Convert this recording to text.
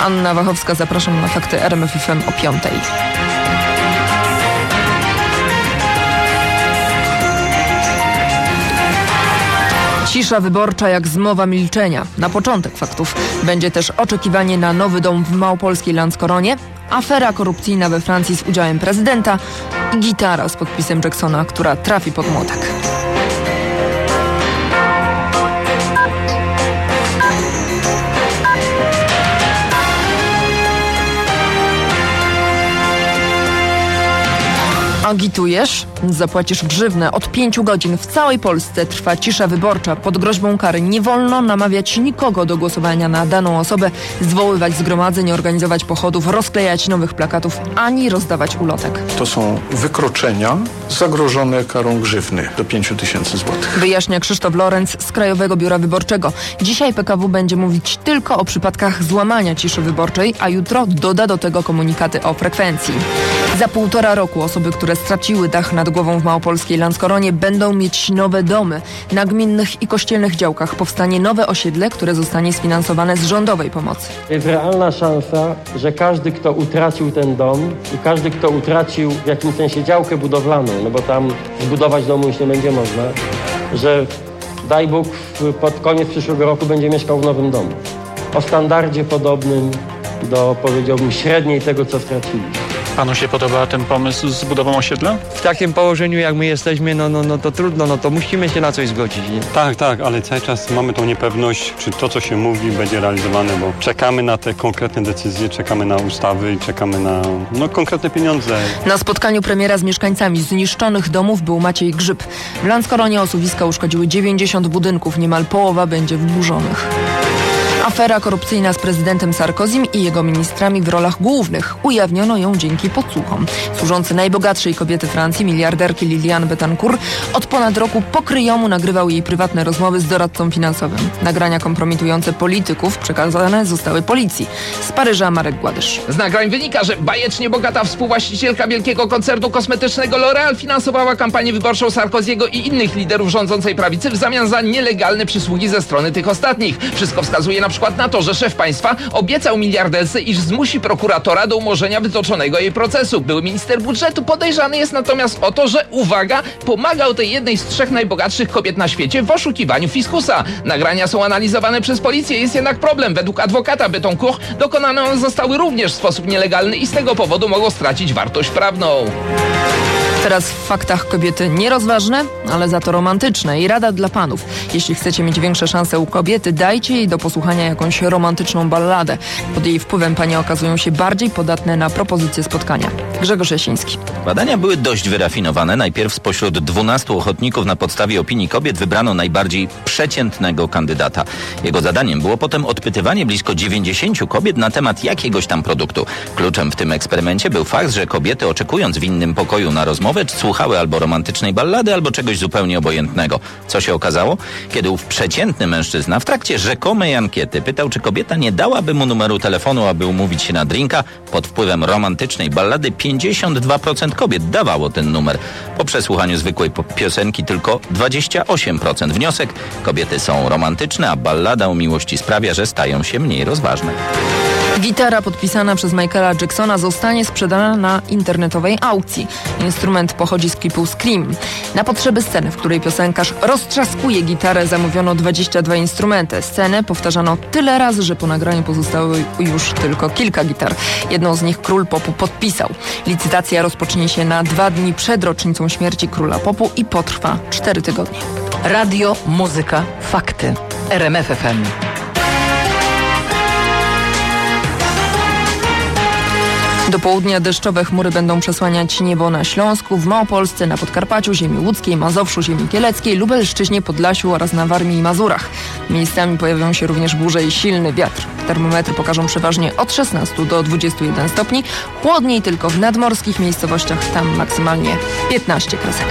Anna Wachowska, zapraszam na fakty RMFFM o 5. Cisza wyborcza jak zmowa milczenia. Na początek faktów będzie też oczekiwanie na nowy dom w małopolskiej Landskoronie, afera korupcyjna we Francji z udziałem prezydenta i gitara z podpisem Jacksona, która trafi pod młotek. Agitujesz? Zapłacisz grzywnę. Od pięciu godzin w całej Polsce trwa cisza wyborcza. Pod groźbą kary nie wolno namawiać nikogo do głosowania na daną osobę, zwoływać zgromadzeń, organizować pochodów, rozklejać nowych plakatów, ani rozdawać ulotek. To są wykroczenia zagrożone karą grzywny do 5 tysięcy złotych. Wyjaśnia Krzysztof Lorenz z Krajowego Biura Wyborczego. Dzisiaj PKW będzie mówić tylko o przypadkach złamania ciszy wyborczej, a jutro doda do tego komunikaty o frekwencji. Za półtora roku osoby, które straciły dach nad głową w małopolskiej Lanskoronie będą mieć nowe domy. Na gminnych i kościelnych działkach powstanie nowe osiedle, które zostanie sfinansowane z rządowej pomocy. Jest realna szansa, że każdy, kto utracił ten dom i każdy, kto utracił w jakimś sensie działkę budowlaną, no bo tam zbudować domu już nie będzie można, że daj Bóg pod koniec przyszłego roku będzie mieszkał w nowym domu. O standardzie podobnym do, powiedziałbym, średniej tego, co straciliśmy. Panu się podoba ten pomysł z budową osiedla? W takim położeniu, jak my jesteśmy, no, no, no to trudno, no to musimy się na coś zgodzić. Nie? Tak, tak, ale cały czas mamy tą niepewność, czy to, co się mówi, będzie realizowane, bo czekamy na te konkretne decyzje, czekamy na ustawy i czekamy na no, konkretne pieniądze. Na spotkaniu premiera z mieszkańcami zniszczonych domów był Maciej Grzyb. W Lanskoronie osuwiska uszkodziły 90 budynków, niemal połowa będzie wyburzonych. Afera korupcyjna z prezydentem Sarkozym i jego ministrami w rolach głównych. Ujawniono ją dzięki podsłuchom. Służący najbogatszej kobiety Francji, miliarderki Liliane Betancourt, od ponad roku pokryjomu nagrywał jej prywatne rozmowy z doradcą finansowym. Nagrania kompromitujące polityków przekazane zostały policji. Z Paryża Marek Gładysz. Z nagrań wynika, że bajecznie bogata współwłaścicielka wielkiego koncernu kosmetycznego L'Oréal finansowała kampanię wyborczą Sarkoziego i innych liderów rządzącej prawicy w zamian za nielegalne przysługi ze strony tych ostatnich. Wszystko wskazuje na przykład na to, że szef państwa obiecał miliarderce, iż zmusi prokuratora do umorzenia wytoczonego jej procesu. Były minister budżetu podejrzany jest natomiast o to, że uwaga, pomagał tej jednej z trzech najbogatszych kobiet na świecie w oszukiwaniu fiskusa. Nagrania są analizowane przez policję, jest jednak problem. Według adwokata Betoncourt dokonane one zostały również w sposób nielegalny i z tego powodu mogą stracić wartość prawną. Teraz w faktach kobiety nierozważne, ale za to romantyczne i rada dla panów. Jeśli chcecie mieć większe szanse u kobiety, dajcie jej do posłuchania jakąś romantyczną balladę. Pod jej wpływem panie okazują się bardziej podatne na propozycje spotkania. Grzegorz Jasiński. Badania były dość wyrafinowane. Najpierw spośród 12 ochotników na podstawie opinii kobiet wybrano najbardziej przeciętnego kandydata. Jego zadaniem było potem odpytywanie blisko 90 kobiet na temat jakiegoś tam produktu. Kluczem w tym eksperymencie był fakt, że kobiety oczekując w innym pokoju na rozmowę słuchały albo romantycznej ballady, albo czegoś zupełnie obojętnego. Co się okazało? Kiedy ów przeciętny mężczyzna w trakcie rzekomej ankiety pytał, czy kobieta nie dałaby mu numeru telefonu, aby umówić się na drinka, pod wpływem romantycznej ballady 52% kobiet dawało ten numer. Po przesłuchaniu zwykłej piosenki tylko 28%. Wniosek: kobiety są romantyczne, a ballada o miłości sprawia, że stają się mniej rozważne. Gitara podpisana przez Michaela Jacksona zostanie sprzedana na internetowej aukcji. Instrument pochodzi z klipu Scream. Na potrzeby sceny, w której piosenkarz roztrzaskuje gitarę, zamówiono 22 instrumenty. Scenę powtarzano tyle razy, że po nagraniu pozostało już tylko kilka gitar. Jedną z nich król popu podpisał. Licytacja rozpocznie się na dwa dni przed rocznicą śmierci króla popu i potrwa cztery tygodnie. Radio, muzyka, fakty. RMF Do południa deszczowe chmury będą przesłaniać niebo na Śląsku, w Małopolsce, na Podkarpaciu, ziemi łódzkiej, Mazowszu, ziemi kieleckiej, Lubelszczyźnie, Podlasiu oraz na Warmii i Mazurach. Miejscami pojawią się również burze i silny wiatr. Termometry pokażą przeważnie od 16 do 21 stopni, chłodniej tylko w nadmorskich miejscowościach, tam maksymalnie 15 kresek.